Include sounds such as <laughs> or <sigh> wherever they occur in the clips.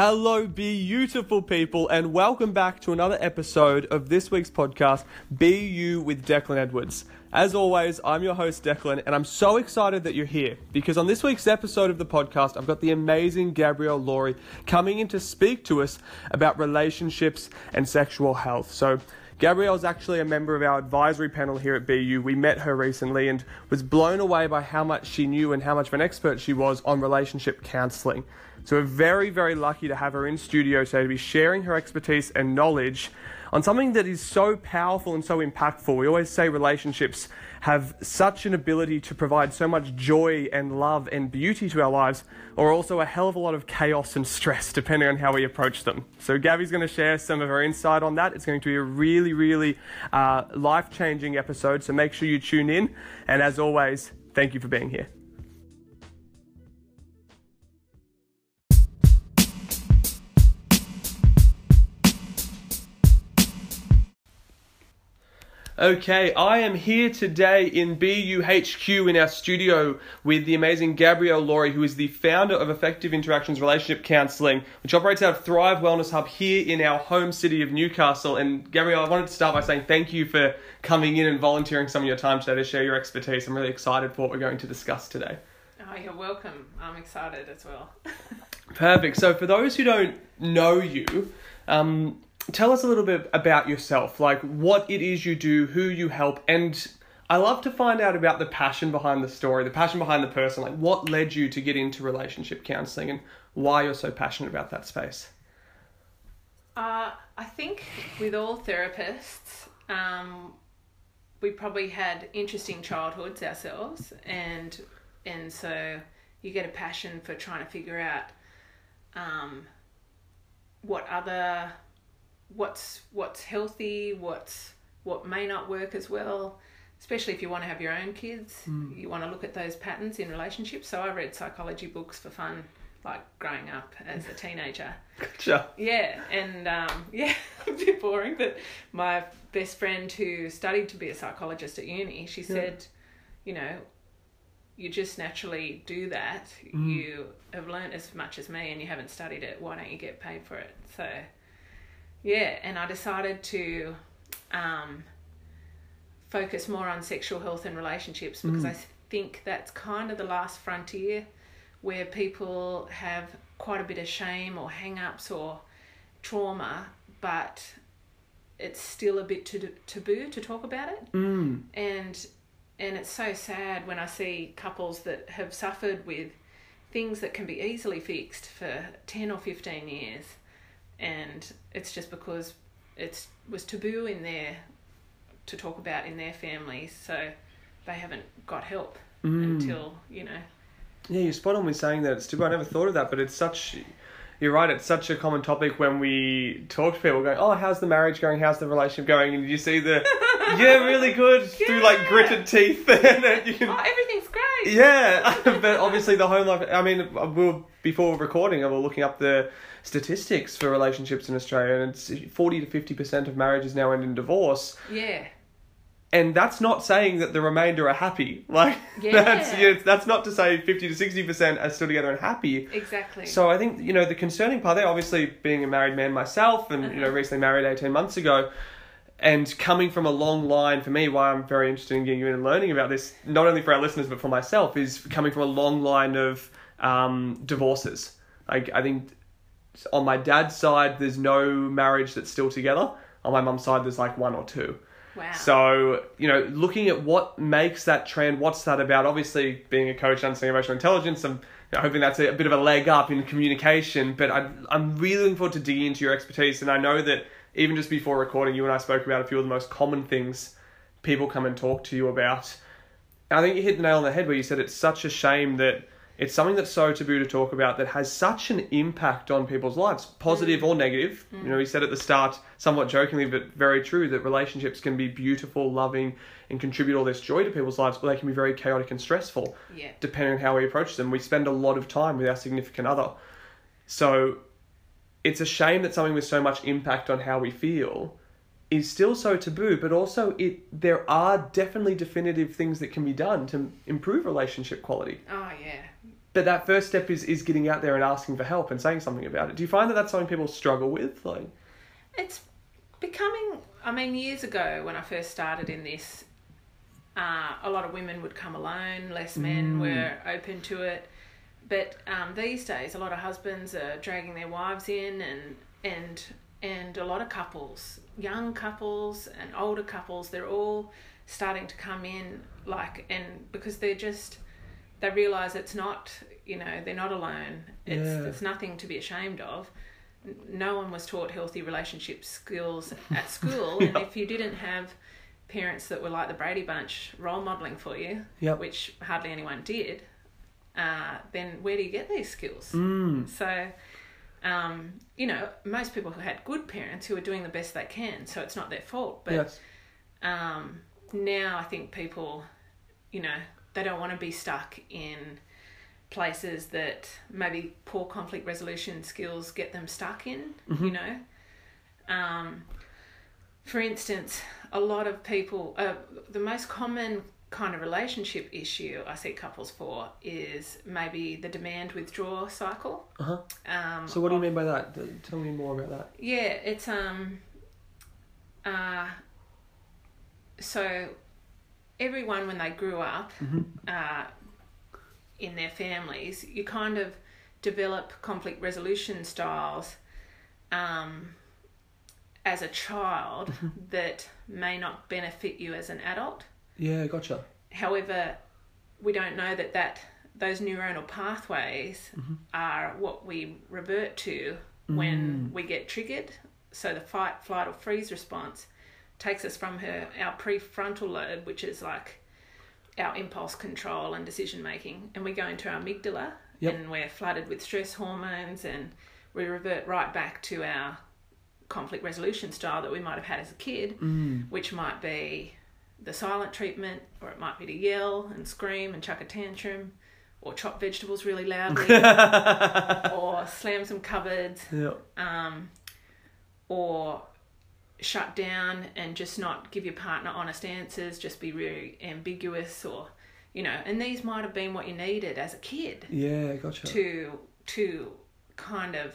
Hello, beautiful people, and welcome back to another episode of this week's podcast, Be You with Declan Edwards. As always, I'm your host, Declan, and I'm so excited that you're here because on this week's episode of the podcast, I've got the amazing Gabrielle Laurie coming in to speak to us about relationships and sexual health. So, Gabrielle is actually a member of our advisory panel here at BU. We met her recently and was blown away by how much she knew and how much of an expert she was on relationship counselling. So we're very, very lucky to have her in studio today to be sharing her expertise and knowledge on something that is so powerful and so impactful. We always say relationships have such an ability to provide so much joy and love and beauty to our lives, or also a hell of a lot of chaos and stress depending on how we approach them. So, Gabby's going to share some of her insight on that. It's going to be a really, really uh, life changing episode, so make sure you tune in. And as always, thank you for being here. Okay, I am here today in BUHQ in our studio with the amazing Gabrielle Laurie, who is the founder of Effective Interactions Relationship Counselling, which operates out of Thrive Wellness Hub here in our home city of Newcastle. And Gabrielle, I wanted to start by saying thank you for coming in and volunteering some of your time today to share your expertise. I'm really excited for what we're going to discuss today. Oh, you're welcome. I'm excited as well. <laughs> Perfect. So, for those who don't know you, um, tell us a little bit about yourself, like what it is you do, who you help, and I love to find out about the passion behind the story, the passion behind the person, like what led you to get into relationship counseling and why you're so passionate about that space. Uh, I think with all therapists, um, we probably had interesting childhoods ourselves, and and so you get a passion for trying to figure out um, what other what's what's healthy, what's what may not work as well. Especially if you want to have your own kids, mm. you want to look at those patterns in relationships. So I read psychology books for fun, like growing up as a teenager. Gotcha. Yeah, and um, <laughs> yeah, a bit boring. But my best friend who studied to be a psychologist at uni, she said, you know, you just naturally do that. Mm. You have learned as much as me, and you haven't studied it. Why don't you get paid for it? So yeah, and I decided to um, focus more on sexual health and relationships because mm. I think that's kind of the last frontier where people have quite a bit of shame or hang ups or trauma, but it's still a bit too taboo to talk about it. Mm. And and it's so sad when I see couples that have suffered with things that can be easily fixed for 10 or 15 years and it's just because it was taboo in there to talk about in their families, so they haven't got help mm. until you know. Yeah, you're spot on with saying that. It's taboo. I never thought of that, but it's such. You're right. It's such a common topic when we talk to people, going, "Oh, how's the marriage going? How's the relationship going?" And you see the, <laughs> yeah, really good yeah. through like gritted teeth, <laughs> and you can, oh, everything's great. Yeah, <laughs> but obviously the home life. I mean, we were before recording, we were looking up the statistics for relationships in Australia, and it's forty to fifty percent of marriages now end in divorce. Yeah. And that's not saying that the remainder are happy. <laughs> Like yeah. that's you know, that's not to say fifty to sixty percent are still together and happy. Exactly. So I think you know the concerning part there, obviously being a married man myself, and uh-huh. you know recently married eighteen months ago, and coming from a long line for me, why I'm very interested in getting you in and learning about this, not only for our listeners but for myself, is coming from a long line of um, divorces. Like I think on my dad's side, there's no marriage that's still together. On my mum's side, there's like one or two. Wow. So, you know, looking at what makes that trend, what's that about? Obviously, being a coach, understanding emotional intelligence, I'm you know, hoping that's a, a, bit of a leg up in communication. But I, I'm really looking forward to digging into your expertise. And I know that even just before recording, you and I spoke about a few of the most common things people come and talk to you about. And I think you hit the nail on the head where you said it's such a shame that it's something that's so taboo to talk about that has such an impact on people's lives, positive mm. or negative. Mm. You know, he said at the start, somewhat jokingly, but very true, that relationships can be beautiful, loving, and contribute all this joy to people's lives, but they can be very chaotic and stressful, yeah. depending on how we approach them. We spend a lot of time with our significant other. So it's a shame that something with so much impact on how we feel is still so taboo, but also it there are definitely definitive things that can be done to improve relationship quality. Oh yeah but that first step is is getting out there and asking for help and saying something about it. Do you find that that's something people struggle with? Like, It's becoming. I mean, years ago when I first started in this, uh, a lot of women would come alone. Less men Mm. were open to it. But um, these days, a lot of husbands are dragging their wives in, and and and a lot of couples, young couples and older couples, they're all starting to come in like and because they're just they realize it's not you know they're not alone. It's Yeah. it's nothing to be ashamed of no one was taught healthy relationship skills at school, <laughs> and if you didn't have parents that were like the Brady Bunch role modeling for you, Yep. which hardly anyone did, uh, then where do you get these skills? mm, So, um, you know, most people who had good parents who are doing the best they can, so it's not their fault. But yes, um, now I think people, you know, they don't want to be stuck in places that maybe poor conflict resolution skills get them stuck in, you know. Um, for instance, a lot of people, uh, the most common kind of relationship issue I see couples for is maybe the demand withdraw cycle. uh huh. Um, So what do you mean by that? Tell me more about that. yeah, it's um uh so everyone when they grew up Mm-hmm. uh in their families, you kind of develop conflict resolution styles um as a child Mm-hmm. that may not benefit you as an adult. Yeah, gotcha. However, we don't know that, that those neuronal pathways Mm-hmm. are what we revert to Mm. when we get triggered. So the fight, flight, or freeze response takes us from her our prefrontal lobe, which is like our impulse control and decision making, and we go into our amygdala, Yep. and we're flooded with stress hormones, and we revert right back to our conflict resolution style that we might have had as a kid Mm. which might be the silent treatment, or it might be to yell and scream and chuck a tantrum, or chop vegetables really loudly, <laughs> or slam some cupboards, Yeah. um, or shut down and just not give your partner honest answers, just be really ambiguous, or you know, and these might have been what you needed as a kid Yeah, gotcha. to to kind of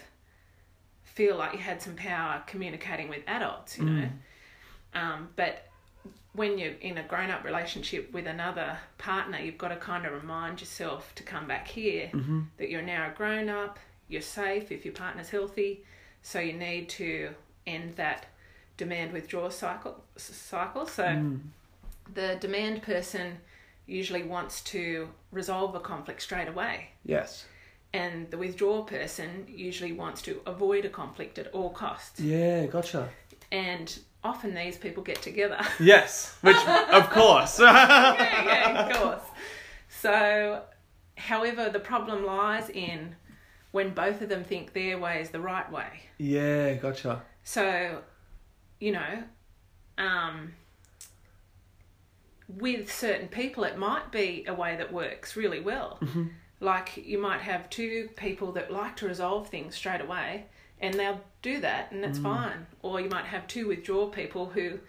feel like you had some power communicating with adults, you know. Um, but when you're in a grown up relationship with another partner, you've got to kind of remind yourself to come back here mm-hmm. that you're now a grown up, you're safe if your partner's healthy, so you need to end that demand withdrawal cycle. Cycle. So mm. the demand person usually wants to resolve a conflict straight away Yes. and the withdrawal person usually wants to avoid a conflict at all costs. Yeah, gotcha. And often these people get together. <laughs> Yes, which of course. <laughs> yeah, <laughs> yeah, of course. So, however, the problem lies in when both of them think their way is the right way. yeah, gotcha. So, you know, um, with certain people, it might be a way that works really well. Like you might have two people that like to resolve things straight away, and they'll do that, and that's fine. Or you might have two withdraw people who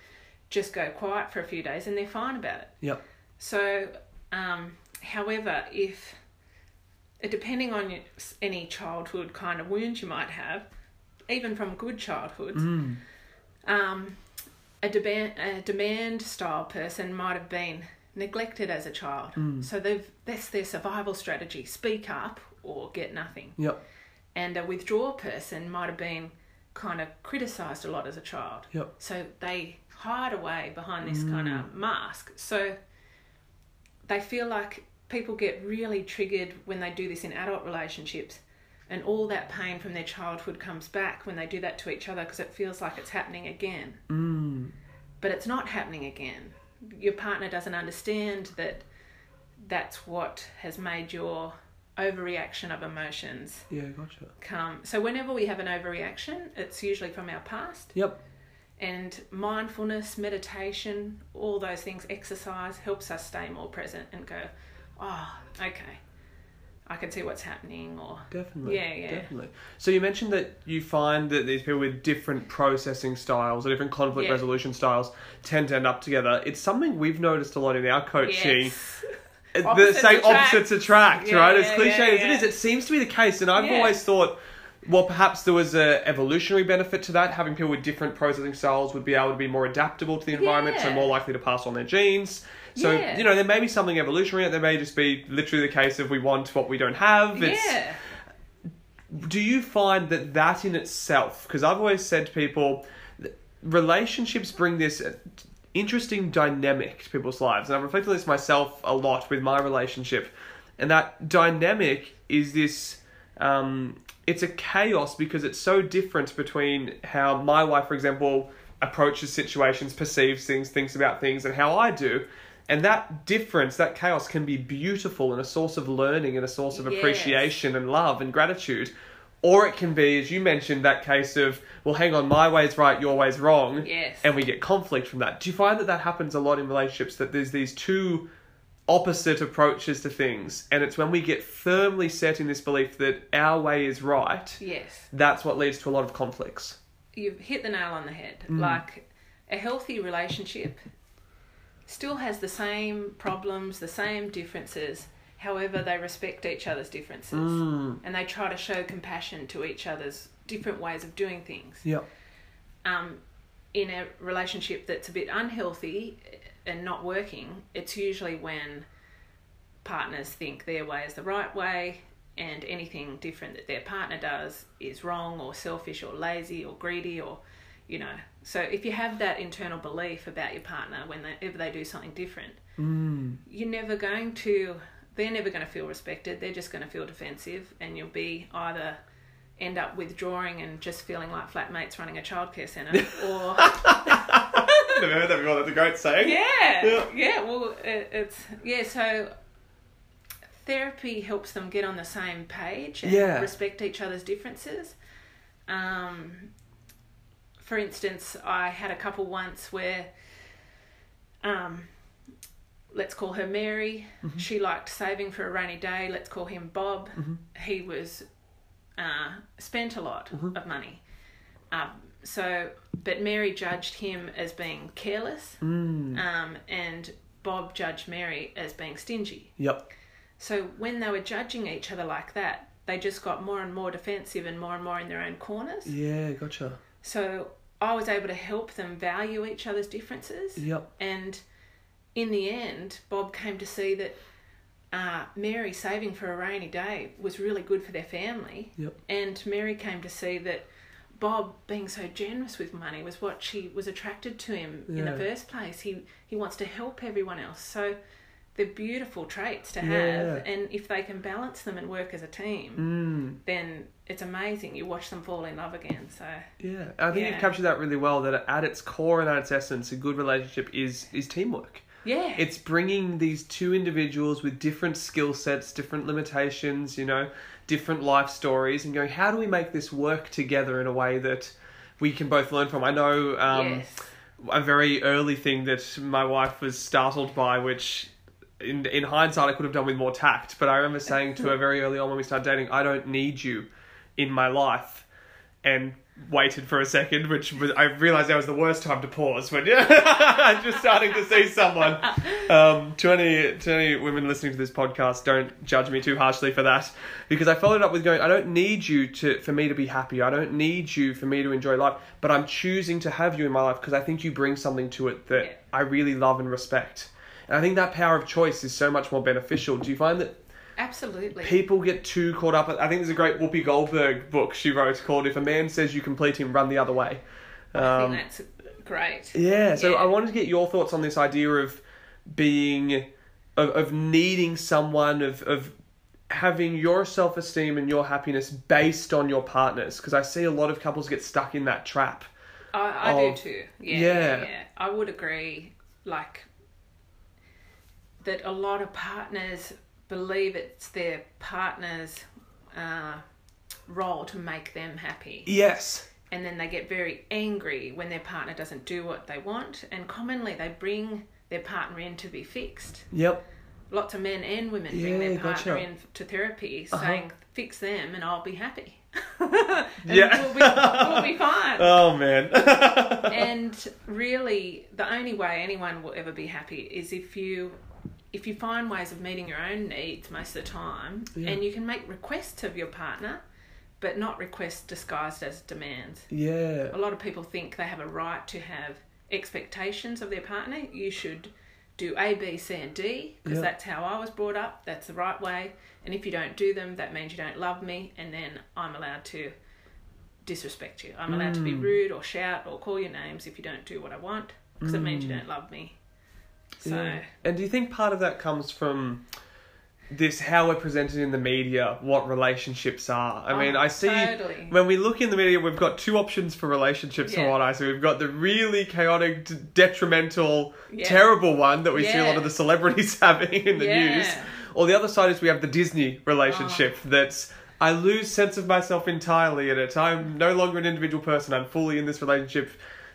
just go quiet for a few days, and they're fine about it. Yep. So, um, however, if uh, depending on your, any childhood kind of wounds you might have, even from good childhoods, Mm. um, a demand a demand style person might have been neglected as a child. So they've that's their survival strategy: speak up or get nothing. Yep. And a withdraw person might have been kind of criticized a lot as a child. Yep. So they hide away behind this kind of mask. So they feel like people get really triggered when they do this in adult relationships, and all that pain from their childhood comes back when they do that to each other because it feels like it's happening again. Mm. But it's not happening again. Your partner doesn't understand that that's what has made your overreaction of emotions Yeah, gotcha. come. So whenever we have an overreaction, it's usually from our past Yep. and mindfulness, meditation, all those things, exercise helps us stay more present and go, oh, okay, I can see what's happening, or Definitely. Yeah, yeah. Definitely. So you mentioned that you find that these people with different processing styles or different conflict Yeah. resolution styles tend to end up together. It's something we've noticed a lot in our coaching. yes, <laughs> the attract. opposites attract, Yeah, right? As cliche yeah, as it is, it seems to be the case, and I've always thought, well, perhaps there was a evolutionary benefit to that. Having people with different processing styles would be able to be more adaptable to the environment, so more likely to pass on their genes. So you know, there may be something evolutionary. There may just be literally the case of we want what we don't have. It's, yeah. do you find that that in itself because i've always said to people relationships bring this interesting dynamic to people's lives. And i've reflected on this myself a lot with my relationship. And that dynamic is this um, it's a chaos because it's so different between how my wife for example approaches situations perceives things thinks about things and how i do. And that difference that chaos can be beautiful and a source of learning and a source of Yes. appreciation and love and gratitude or it can be as you mentioned that case of well hang on my way's right your way's wrong Yes. and we get conflict from that do you find that that happens a lot in relationships that there's these two opposite approaches to things and it's when we get firmly set in this belief that our way is right Yes. that's what leads to a lot of conflicts You've hit the nail on the head. Mm. Like a healthy relationship still has the same problems, the same differences. However, they respect each other's differences mm. and they try to show compassion to each other's different ways of doing things. yeah um, in a relationship that's a bit unhealthy and not working, it's usually when partners think their way is the right way and anything different that their partner does is wrong or selfish or lazy or greedy or you know so if you have that internal belief about your partner whenever they do something different mm. you're never going to they're never going to feel respected. They're just going to feel defensive and you'll be either end up withdrawing and just feeling like flatmates running a childcare centre <laughs> or <laughs> never heard that before. That's a great saying. Yeah. Yeah. yeah well it, it's yeah so therapy helps them get on the same page and Yeah. respect each other's differences. Um for instance i had a couple once where um let's call her mary Mm-hmm. she liked saving for a rainy day let's call him bob Mm-hmm. he was uh, spent a lot Mm-hmm. of money um, so but mary judged him as being careless Mm. um, and Bob judged Mary as being stingy. yep So when they were judging each other like that, they just got more and more defensive and more and more in their own corners. yeah gotcha So I was able to help them value each other's differences. yep And in the end, Bob came to see that uh, Mary saving for a rainy day was really good for their family. Yep. And Mary came to see that Bob being so generous with money was what she was attracted to him in the first place. He he wants to help everyone else. So they're beautiful traits to have Yeah. and if they can balance them and work as a team, mm. then it's amazing. You watch them fall in love again. So Yeah, I think Yeah. you've captured that really well. That at its core and at its essence, a good relationship is is teamwork. Yeah. It's bringing these two individuals with different skill sets, different limitations, you know, different life stories, and going, how do we make this work together in a way that we can both learn from? I know um, yes. a very early thing that my wife was startled by, which in in hindsight I could have done with more tact. But I remember saying to her <laughs> very early on when we started dating, I don't need you in my life, and waited for a second, which was I realized that was the worst time to pause when yeah, <laughs> I'm just starting to see someone. Um, to any to any women listening to this podcast, don't judge me too harshly for that, because I followed up with going, I don't need you to for me to be happy. I don't need you for me to enjoy life, but I'm choosing to have you in my life because I think you bring something to it that. I really love and respect. And I think that power of choice is so much more beneficial. Do you find that Absolutely. people get too caught up. I think there's a great Whoopi Goldberg book she wrote called "If a Man Says You Complete Him, Run the Other Way." I Um, think that's great. yeah, so Yeah. I wanted to get your thoughts on this idea of being, of, of needing someone, of of having your self esteem and your happiness based on your partners, because I see a lot of couples get stuck in that trap. I, I of- do too. Yeah. yeah, yeah. I would agree. Like that, a lot of partners believe it's their partner's uh, role to make them happy, Yes. and then they get very angry when their partner doesn't do what they want. And commonly, they bring their partner in to be fixed. Yep. Lots of men and women bring their partner gotcha. in to therapy, Uh-huh. saying, "Fix them, and I'll be happy." <laughs> and Yeah. we'll be, we'll be fine. <laughs> Oh man. <laughs> and really, the only way anyone will ever be happy is if you if you find ways of meeting your own needs most of the time, Yeah. and you can make requests of your partner, but not requests disguised as demands. Yeah. A lot of people think they have a right to have expectations of their partner. You should do A, B, C, and D because Yeah. that's how I was brought up. That's the right way. And if you don't do them, that means you don't love me, and then I'm allowed to disrespect you. I'm allowed to be Mm. rude or shout or call your names if you don't do what I want because it means you Mm. don't love me. So Yeah. And do you think part of that comes from this how we're presented in the media, what relationships are? I oh, mean, Oh, I see totally. when we look in the media, we've got two options for relationships from Yeah. what I see. We've got the really chaotic, d- detrimental, Yeah. terrible one that we see a lot of the celebrities <laughs> having in the Yeah. news. Or the other side is we have the Disney relationship Oh. that's I lose sense of myself entirely in it. I'm no longer an individual person. I'm fully in this relationship.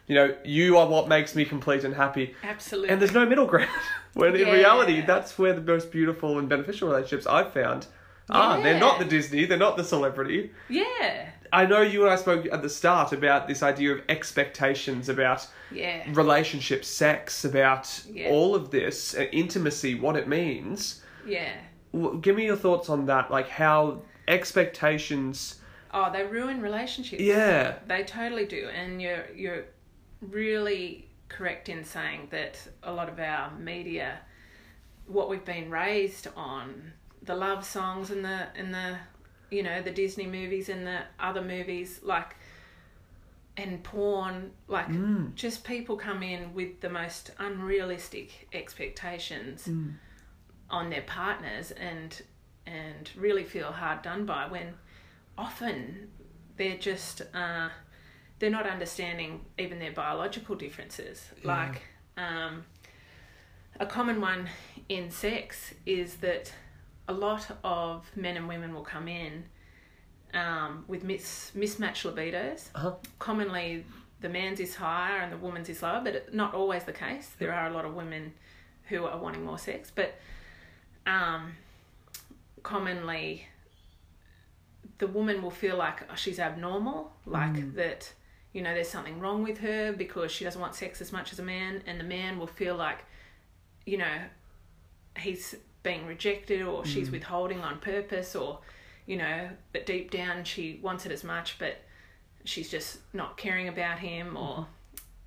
You know, you are what makes me complete and happy. absolutely. And there's no middle ground. <laughs> when in reality, that's where the most beautiful and beneficial relationships I've found are. They're not the Disney, they're not the celebrity. yeah, I know you and I spoke at the start about this idea of expectations about yeah, relationships, sex, about Yeah. all of this, uh, intimacy, what it means. yeah. W- Give me your thoughts on that, like how expectations. Oh, they ruin relationships. Yeah. They totally do, and you're you're really correct in saying that a lot of our media, what we've been raised on, the love songs and the and the, you know, the Disney movies and the other movies like, and porn, like Mm. just people come in with the most unrealistic expectations Mm. on their partners and and really feel hard done by when often they're just uh, they're not understanding even their biological differences. Yeah. Like um, a common one in sex is that a lot of men and women will come in um, with mis- mismatched libidos. Uh-huh. Commonly, the man's is higher and the woman's is lower, but it, not always the case. There are a lot of women who are wanting more sex, but um, commonly the woman will feel like oh, she's abnormal, like Mm. that, you know, there's something wrong with her because she doesn't want sex as much as a man, and the man will feel like, you know, he's being rejected or she's withholding on purpose or, you know, but deep down she wants it as much, but she's just not caring about him or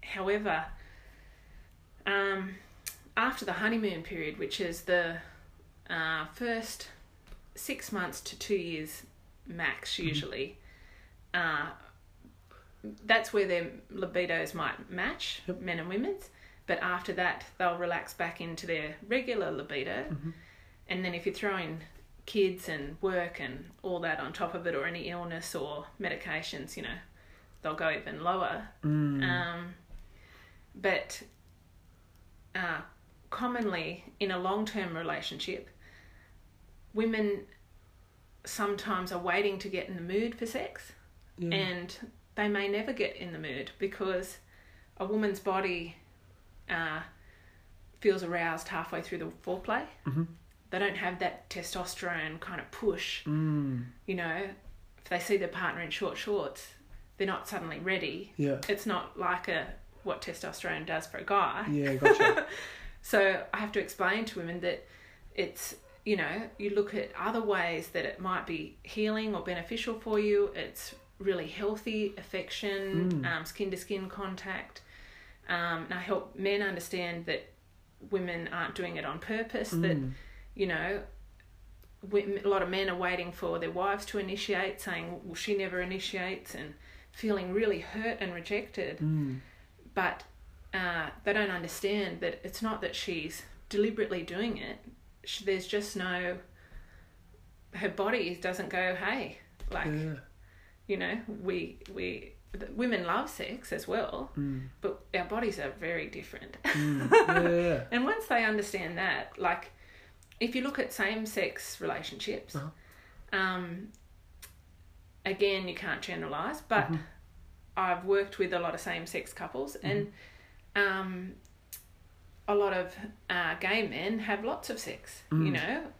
however um, after the honeymoon period which is the uh, first six months to two years max usually uh, that's where their libidos might match Yep. men and women's but after that they'll relax back into their regular libido and then if you throw in kids and work and all that on top of it or any illness or medications you know they'll go even lower Mm. um, but uh, commonly in a long term relationship, women sometimes are waiting to get in the mood for sex Yeah. and they may never get in the mood because a woman's body uh, feels aroused halfway through the foreplay. Mhm. They don't have that testosterone kind of push. Mm. You know, if they see their partner in short shorts, they're not suddenly ready Yeah. it's not like a what testosterone does for a guy. Yeah, gotcha. <laughs> So I have to explain to women that it's you know you look at other ways that it might be healing or beneficial for you. It's really healthy affection, Mm. um, skin to skin contact. Um, and I help men understand that women aren't doing it on purpose. That Mm. you know. A lot of men are waiting for their wives to initiate, saying, "Well, she never initiates," and feeling really hurt and rejected Mm. but uh, they don't understand that it's not that she's deliberately doing it. She, there's just no. Her body doesn't go, hey, like Yeah. You know, we we women love sex as well, Mm. but our bodies are very different. Mm. <laughs> Yeah. and once they understand that, like, if you look at same-sex relationships, Uh-huh. um, again, you can't generalize, but Mhm. I've worked with a lot of same-sex couples, and um, a lot of uh, gay men have lots of sex. You Mm. know,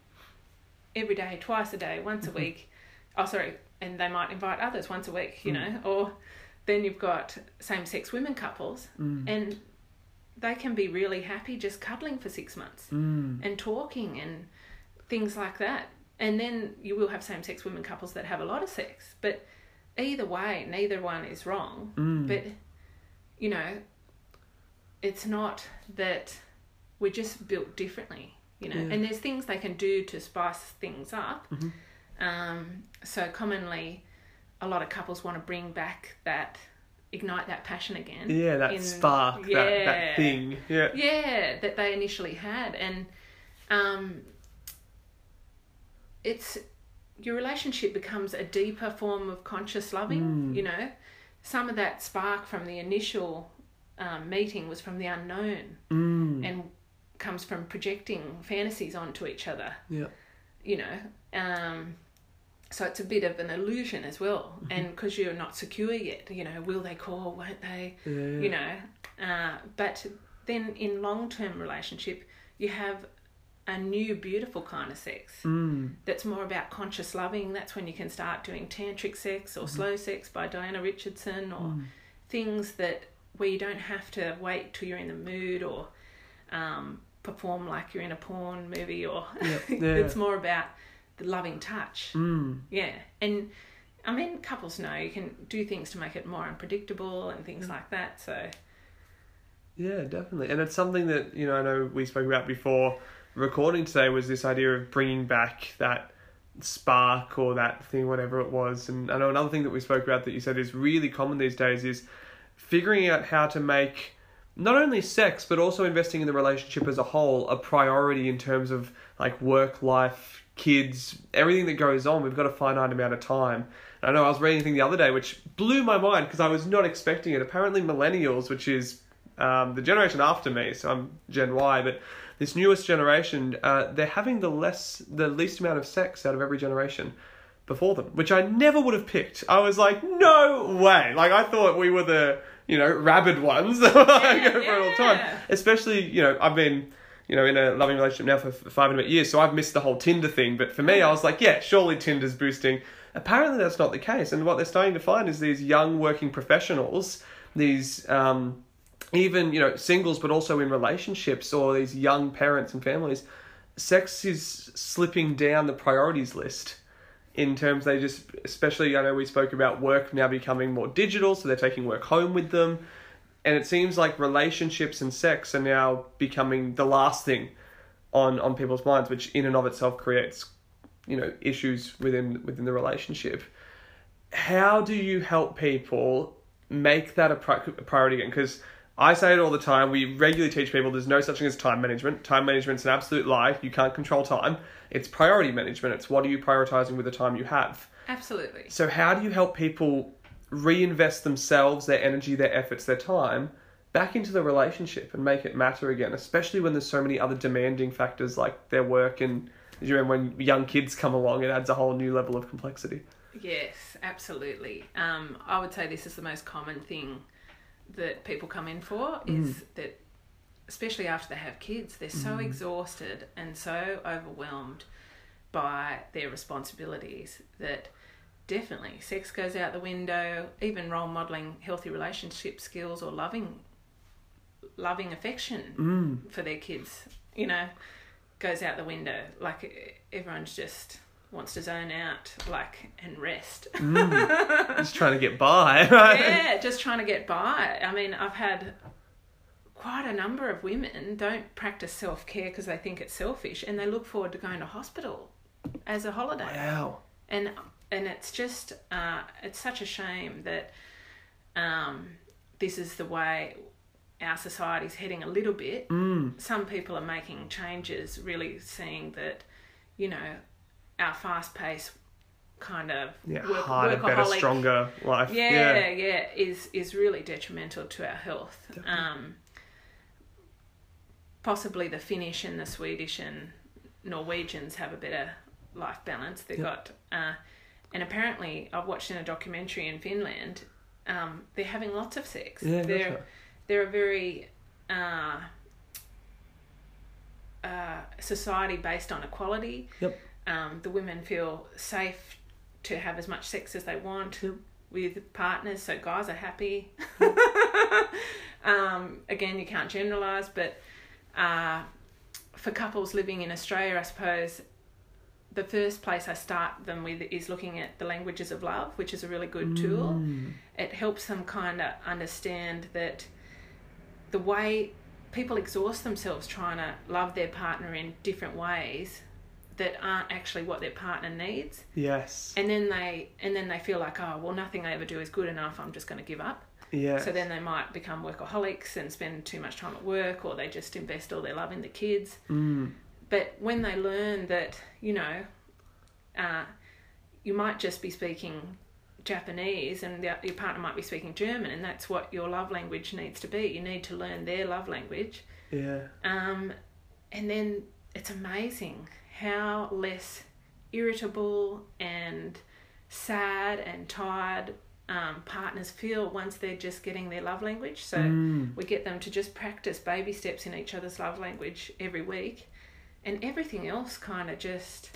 every day, twice a day, once a week. Oh, sorry, and they might invite others once a week. You Mm. know, or then you've got same-sex women couples, Mm. and they can be really happy just cuddling for six months Mm. and talking and things like that. And then you will have same sex women couples that have a lot of sex. But either way, neither one is wrong. Mm. But, you know, it's not that we're just built differently, you know. Yeah. And there's things they can do to spice things up. Mhm. Um, so commonly, a lot of couples want to bring back that, ignite that passion again. Yeah, that in- spark, that, that thing. Yeah. Yeah, that they initially had, and um, it's your relationship becomes a deeper form of conscious loving. Mm. You know, some of that spark from the initial um, meeting was from the unknown Mm. and comes from projecting fantasies onto each other. Yeah. You know, um, so it's a bit of an illusion as well, Mm-hmm. and because you're not secure yet, you know, will they call? Won't they? Yeah. you know uh, but then in long-term relationship you have a new beautiful kind of sex Mm. that's more about conscious loving that's when you can start doing tantric sex or slow sex by diana richardson or Mm. things that where you don't have to wait till you're in the mood or um, perform like you're in a porn movie or Yeah. <laughs> Yeah. it's more about loving touch Mm. yeah, and I mean, couples know you can do things to make it more unpredictable and things like that. So Yeah, definitely. And it's something that, you know, I know we spoke about before recording today was this idea of bringing back that spark or that thing, whatever it was. And I know another thing that we spoke about that you said is really common these days is figuring out how to make not only sex, but also investing in the relationship as a whole a priority in terms of like work life, kids, everything that goes on. We've got a finite amount of time. And I know I was reading a thing the other day which blew my mind because I was not expecting it. Apparently, millennials, which is um, the generation after me, so I'm Gen Y, but this newest generation, uh, they're having the less, the least amount of sex out of every generation before them, which I never would have picked. I was like, no way! Like I thought we were the, you know, rabid ones that <laughs> were like, going for it all the time. Especially, you know, I've been, you know, in a loving relationship now for five and a bit years, so I've missed the whole Tinder thing. But for me, I was like, yeah, surely Tinder's boosting. Apparently, that's not the case, and what they're starting to find is these young working professionals, these um, even you know singles, but also in relationships or these young parents and families, sex is slipping down the priorities list. In terms, they just, especially, I know we spoke about work now becoming more digital, so they're taking work home with them, and it seems like relationships and sex are now becoming the last thing on on people's minds, which in and of itself creates, you know, issues within within the relationship. How do you help people make that a, pri- a priority again? Because I say it all the time. We regularly teach people there's no such thing as time management. Time management's an absolute lie. You can't control time. It's priority management. It's what are you prioritizing with the time you have. absolutely, So how do you help people reinvest themselves, their energy, their efforts, their time back into the relationship and make it matter again, especially when there's so many other demanding factors like their work and as you remember when young kids come along, it adds a whole new level of complexity. yes, absolutely. Um, I would say this is the most common thing that people come in for is that, especially after they have kids, they're so exhausted and so overwhelmed by their responsibilities that definitely. Sex goes out the window. Even role modeling healthy relationship skills or loving loving affection Mm. for their kids you know goes out the window. Like everyone's just wants to zone out like and rest. <laughs> Just trying to get by, <laughs> right? yeah just trying to get by. I mean i've had quite a number of women don't practice self-care because they think it's selfish and they look forward to going to hospital as a holiday. Wow. and and it's just uh, it's such a shame that um, this is the way our society's heading a little bit. Mm. Some people are making changes, really seeing that you know our fast paced kind of Yeah, work, harder, better, stronger life. yeah, yeah, is is really detrimental to our health. Um, possibly the Finnish and the Swedish and Norwegians have a better life balance. They've Yep. got, uh, and apparently, I've watched in a documentary in Finland. Um, they're having lots of sex. Yeah, they're they're a very uh, uh, society based on equality. Yep. Um, the women feel safe to have as much sex as they want. Yep. with partners, so guys are happy. <laughs> um, again, you can't generalize, but uh, for couples living in Australia, I suppose the first place I start them with is looking at the languages of love, which is a really good tool. Mm. It helps them kind of understand that the way people exhaust themselves trying to love their partner in different ways that aren't actually what their partner needs Yes. and then they and then they feel like oh well nothing i ever do is good enough i'm just going to give up Yes. so then they might become workaholics and spend too much time at work or they just invest all their love in the kids Mm. But when they learn that you know uh, you might just be speaking japanese and the, your partner might be speaking german and that's what your love language needs to be you need to learn their love language Yeah. um, and then it's amazing how less irritable and sad and tired um, partners feel once they're just getting their love language. So Mm. we get them to just practice baby steps in each other's love language every week, and everything else kind of just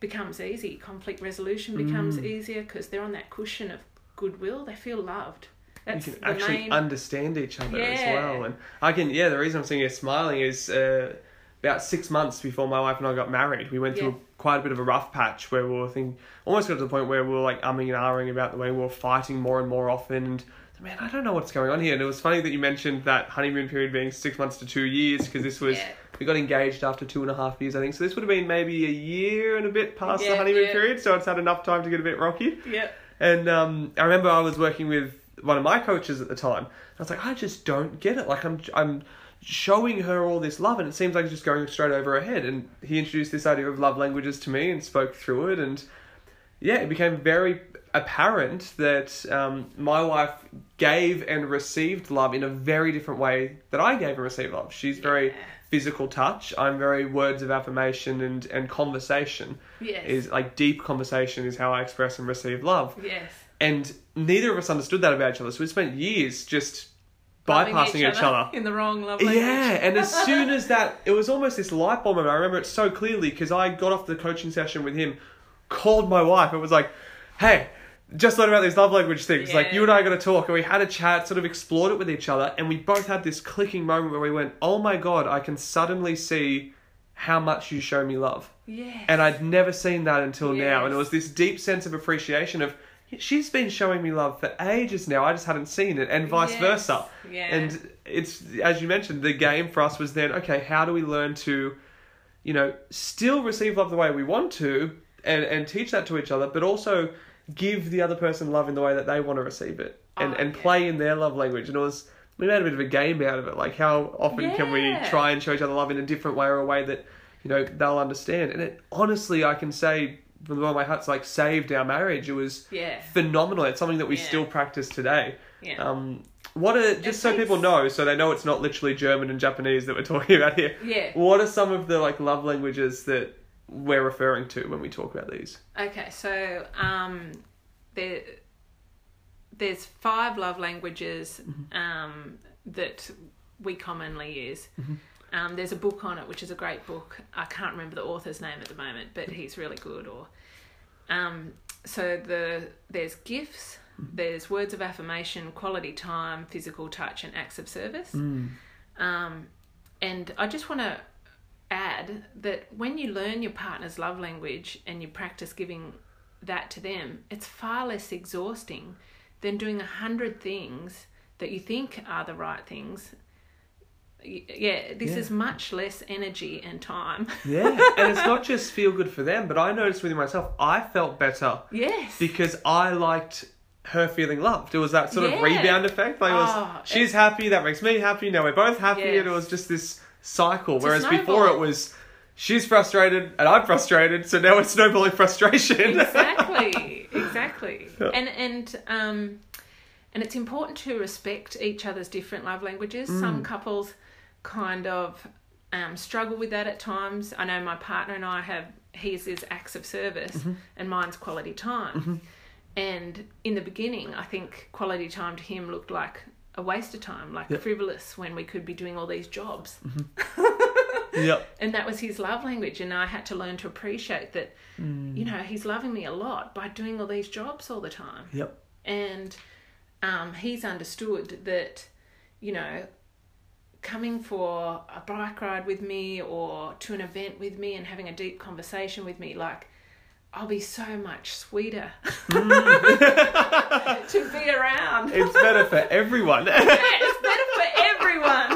becomes easy. Conflict resolution becomes Mm. easier because they're on that cushion of goodwill. They feel loved. That's you can actually main. understand each other as well. And I can, yeah, the reason I'm seeing you smiling is uh, about six months before my wife and I got married, we went through Yeah. quite a bit of a rough patch where we were thinking, almost got to the point where we were like umming and ahhing about the way we were fighting more and more often. And man, I don't know what's going on here. And it was funny that you mentioned that honeymoon period being six months to two years because this was. Yeah. We got engaged after two and a half years, I think. So this would have been maybe a year and a bit past the honeymoon yeah. period. So it's had enough time to get a bit rocky. Yep. And um, I remember I was working with one of my coaches at the time. I was like, I just don't get it. Like I'm, I'm showing her all this love, and it seems like it's just going straight over her head. And he introduced this idea of love languages to me and spoke through it. And yeah, it became very apparent that um, my wife gave and received love in a very different way that I gave and received love. She's very Yeah. physical touch. I'm very words of affirmation and and conversation Yes. is like deep conversation is how I express and receive love. yes. And neither of us understood that about each other. So we spent years just Loving bypassing each, other. in the wrong love language. Yeah, and as <laughs> soon as that, it was almost this light bulb moment. I remember it so clearly because I got off the coaching session with him, called my wife, and was like, "Hey, just learned about these love language things. Like you and I got to talk." And we had a chat, sort of explored it with each other, and we both had this clicking moment where we went, "Oh my god, I can suddenly see how much you show me love." Yes. And I'd never seen that until now. And it was this deep sense of appreciation of she's been showing me love for ages now. I just hadn't seen it, and vice Yes. versa. Yeah. And it's as you mentioned, the game for us was then okay. How do we learn to, you know, still receive love the way we want to, and and teach that to each other, but also give the other person love in the way that they want to receive it, and Oh, and yeah. play in their love language. And it was we made a bit of a game out of it. Like how often can we try and show each other love in a different way or a way that you know they'll understand. And it honestly, I can say from the bottom of my heart, it's like saved our marriage. It was yeah. phenomenal. It's something that we Yeah. still practice today. Yeah. Um, what are just so takes- people know, so they know it's not literally German and Japanese that we're <laughs> talking about here. yeah. What are some of the like love languages that we're referring to when we talk about these? Okay, so um, there, there's five love languages Mm-hmm. um, that we commonly use. Um, there's a book on it, which is a great book. I can't remember the author's name at the moment, but he's really good. Or um, so the there's gifts, Mm-hmm. there's words of affirmation, quality time, physical touch, and acts of service. Mm. Um, and I just want to add that when you learn your partner's love language and you practice giving that to them, it's far less exhausting than doing a hundred things that you think are the right things. Yeah, this Yeah. is much less energy and time. <laughs> Yeah, and it's not just feel good for them, but I noticed within myself, I felt better yes. because I liked her feeling loved. It was that sort of rebound effect. Like it was, Oh, she's happy, that makes me happy. Now we're both happy, and it was just this cycle. Whereas before it was, she's frustrated and I'm frustrated, so now it's snowballing frustration. exactly <laughs> exactly Yeah. and and um and it's important to respect each other's different love languages Mm. some couples kind of um, struggle with that at times i know my partner and i have his is acts of service Mm-hmm. and mine's quality time and in the beginning i think quality time to him looked like a waste of time like Yep. frivolous when we could be doing all these jobs <laughs> yep. and that was his love language and i had to learn to appreciate that Mm. you know he's loving me a lot by doing all these jobs all the time Yep. and um, he's understood that, you know, coming for a bike ride with me or to an event with me and having a deep conversation with me, like, I'll be so much sweeter <laughs> to be around. It's better for everyone. Yeah, it's better for everyone.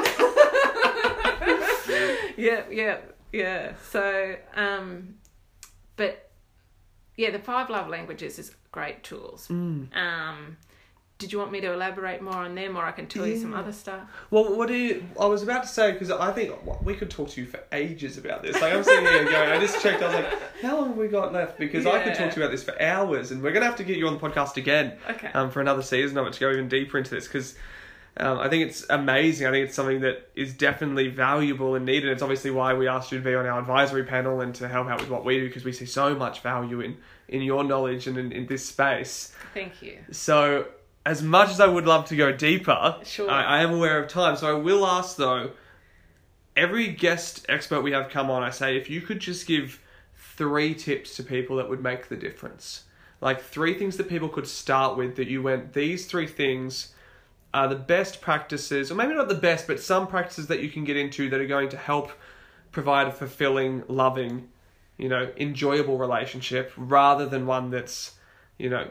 <laughs> yeah, yeah, yeah. So, um, but yeah, the five love languages is great tools. Um, did you want me to elaborate more on them, or I can tell you some other stuff? Well, what do you? I was about to say because I think we could talk to you for ages about this. Like I'm sitting here going, I just checked. I was like, how long have we got left? Because I could talk to you about this for hours, and we're gonna have to get you on the podcast again Okay. um, for another season of it to go even deeper into this because. Um, I think it's amazing. I think it's something that is definitely valuable and needed. It's obviously why we asked you to be on our advisory panel and to help out with what we do because we see so much value in, in your knowledge and in, in this space. Thank you. So, as much as I would love to go deeper, Sure. I, I am aware of time. So, I will ask though every guest expert we have come on, I say, if you could just give three tips to people that would make the difference. Like three things that people could start with that you went, these three things are the best practices, or maybe not the best, but some practices that you can get into that are going to help provide a fulfilling, loving, you know, enjoyable relationship rather than one that's, you know,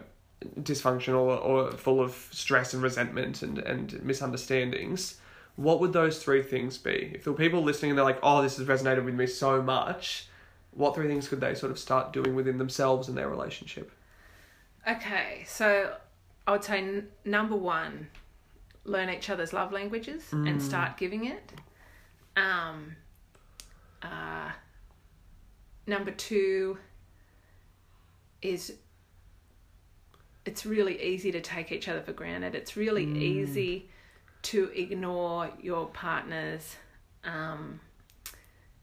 dysfunctional or, full of stress and resentment and, and misunderstandings. What would those three things be? If there were people listening and they're like, oh, this has resonated with me so much, what three things could they sort of start doing within themselves and their relationship? Okay, so I would say n- number one, learn each other's love languages and start giving it. Um, uh, number two is it's really easy to take each other for granted. It's really easy to ignore your partner's um,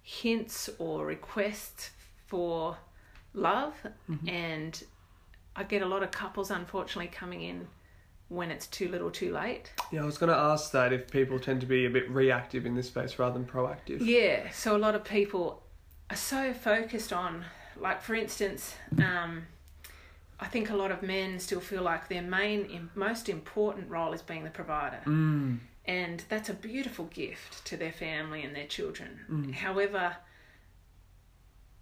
hints or requests for love and I get a lot of couples unfortunately coming in when it's too little too late. Yeah, I was going to ask that if people tend to be a bit reactive in this space rather than proactive. Yeah, so a lot of people are so focused on, like, for instance, um, I think a lot of men still feel like their main, most important role is being the provider. Mm. And that's a beautiful gift to their family and their children. Mm. However,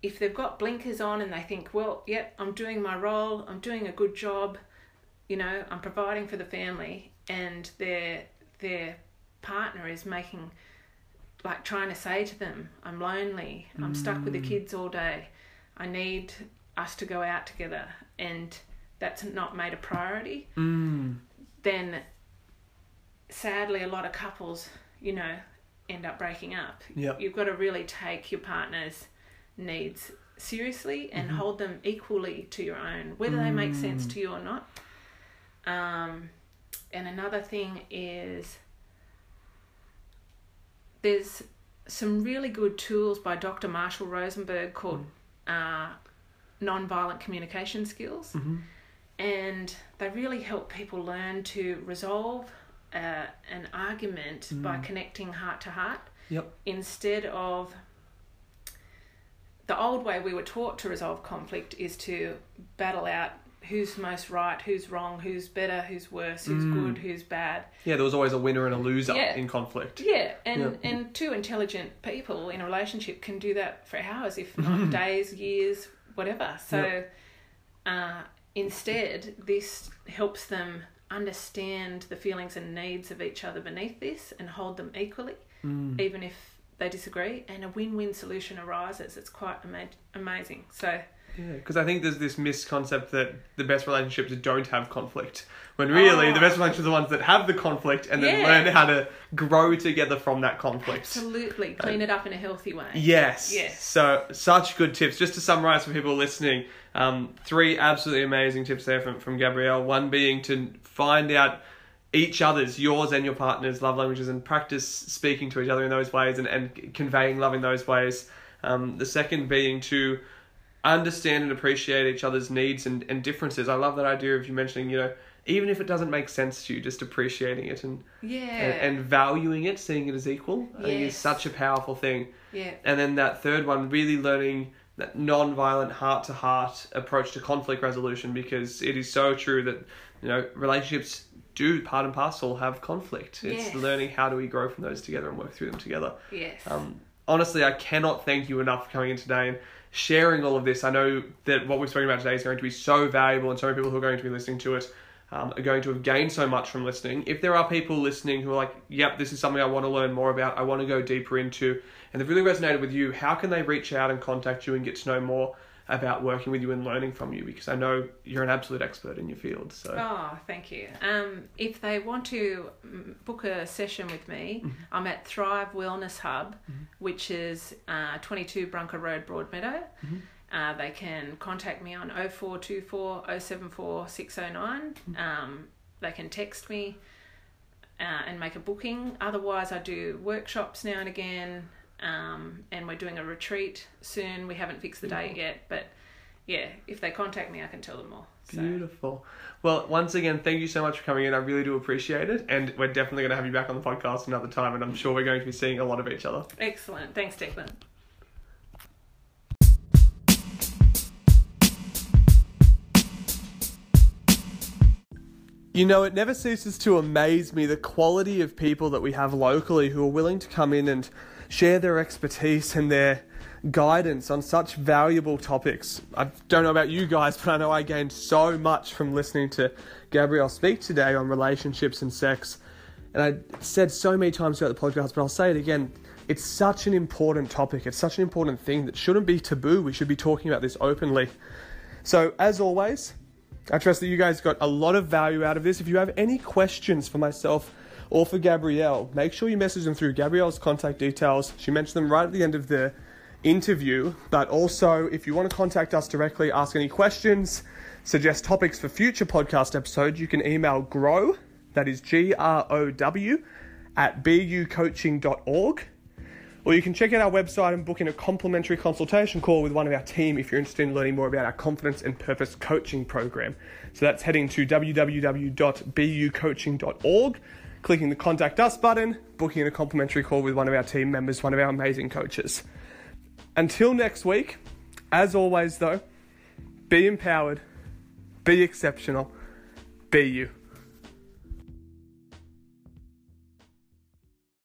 if they've got blinkers on and they think, well, yep, I'm doing my role, I'm doing a good job, you know, I'm providing for the family, and their their partner is making like trying to say to them, I'm lonely, I'm stuck with the kids all day, I need us to go out together, and that's not made a priority, Mm. then sadly, a lot of couples, you know, end up breaking up. Yep. You've got to really take your partner's needs seriously and Mm-hmm. hold them equally to your own, whether they make sense Mm. to you or not. Um, and another thing is there's some really good tools by Dr. Marshall Rosenberg called uh, Nonviolent Communication Skills hmm and they really help people learn to resolve uh, an argument by connecting heart to heart Yep. instead of the old way we were taught to resolve conflict is to battle out who's most right, who's wrong, who's better, who's worse, who's Mm. good, who's bad. Yeah, there was always a winner and a loser Yeah. in conflict. Yeah, and Yeah. and two intelligent people in a relationship can do that for hours, if <laughs> not days, years, whatever. So, uh, instead, this helps them understand the feelings and needs of each other beneath this and hold them equally, Mm. even if they disagree, and a win-win solution arises. It's quite ama- amazing. So, Yeah, because I think there's this misconcept that the best relationships don't have conflict, when really Oh. the best relationships are the ones that have the conflict and then Yeah. learn how to grow together from that conflict. absolutely clean it up in a healthy way. Yes. Yes. So such good tips. Just to summarize for people listening, um, three absolutely amazing tips there from from Gabrielle. One being to find out each other's, yours and your partner's love languages, and practice speaking to each other in those ways and, and conveying love in those ways. Um, the second being to understand and appreciate each other's needs and, and differences. I love that idea of you mentioning, you know, even if it doesn't make sense to you, just appreciating it and, Yeah. and, and valuing it, seeing it as equal. I think is such a powerful thing. yeah. And then that third one, really learning that non-violent heart-to-heart approach to conflict resolution because it is so true that you know, relationships do part and parcel have conflict. It's Yes. learning how do we grow from those together and work through them together. Yes. Um, honestly, I cannot thank you enough for coming in today and sharing all of this. I know that what we've spoken about today is going to be so valuable, and so many people who are going to be listening to it um, are going to have gained so much from listening. If there are people listening who are like, yep, this is something I want to learn more about, I want to go deeper into, and they've really resonated with you, how can they reach out and contact you and get to know more about working with you and learning from you? Because I know you're an absolute expert in your field. So. Oh, thank you. Um, if they want to mm, book a session with me, Mm-hmm. I'm at Thrive Wellness Hub, which is uh, 22 Brunker Road, Broadmeadow. Mm-hmm. Uh, they can contact me on 0424 074 609. Mm-hmm. Um, they can text me uh, and make a booking. Otherwise, I do workshops now and again, um, and we're doing a retreat soon. We haven't fixed the date yet, but yeah, if they contact me, I can tell them more. So. Beautiful. Well, once again, thank you so much for coming in. I really do appreciate it. And we're definitely going to have you back on the podcast another time. And I'm sure we're going to be seeing a lot of each other. Excellent. Thanks, Declan. You know, it never ceases to amaze me the quality of people that we have locally who are willing to come in and share their expertise and their guidance on such valuable topics. I don't know about you guys, but I know I gained so much from listening to Gabrielle speak today on relationships and sex. And I said so many times throughout the podcast, but I'll say it again. It's such an important topic. It's such an important thing that shouldn't be taboo. We should be talking about this openly. So, as always, I trust that you guys got a lot of value out of this. If you have any questions for myself or for Gabrielle, make sure you message them through Gabrielle's contact details. She mentioned them right at the end of the interview. But also, if you want to contact us directly, ask any questions, suggest topics for future podcast episodes, you can email grow, that is G R O W, at bucoaching.org. Or you can check out our website and book in a complimentary consultation call with one of our team if you're interested in learning more about our confidence and purpose coaching program. So that's heading to www.bucoaching.org, clicking the contact us button, booking a complimentary call with one of our team members, one of our amazing coaches. Until next week, as always though, be empowered, be exceptional, be you.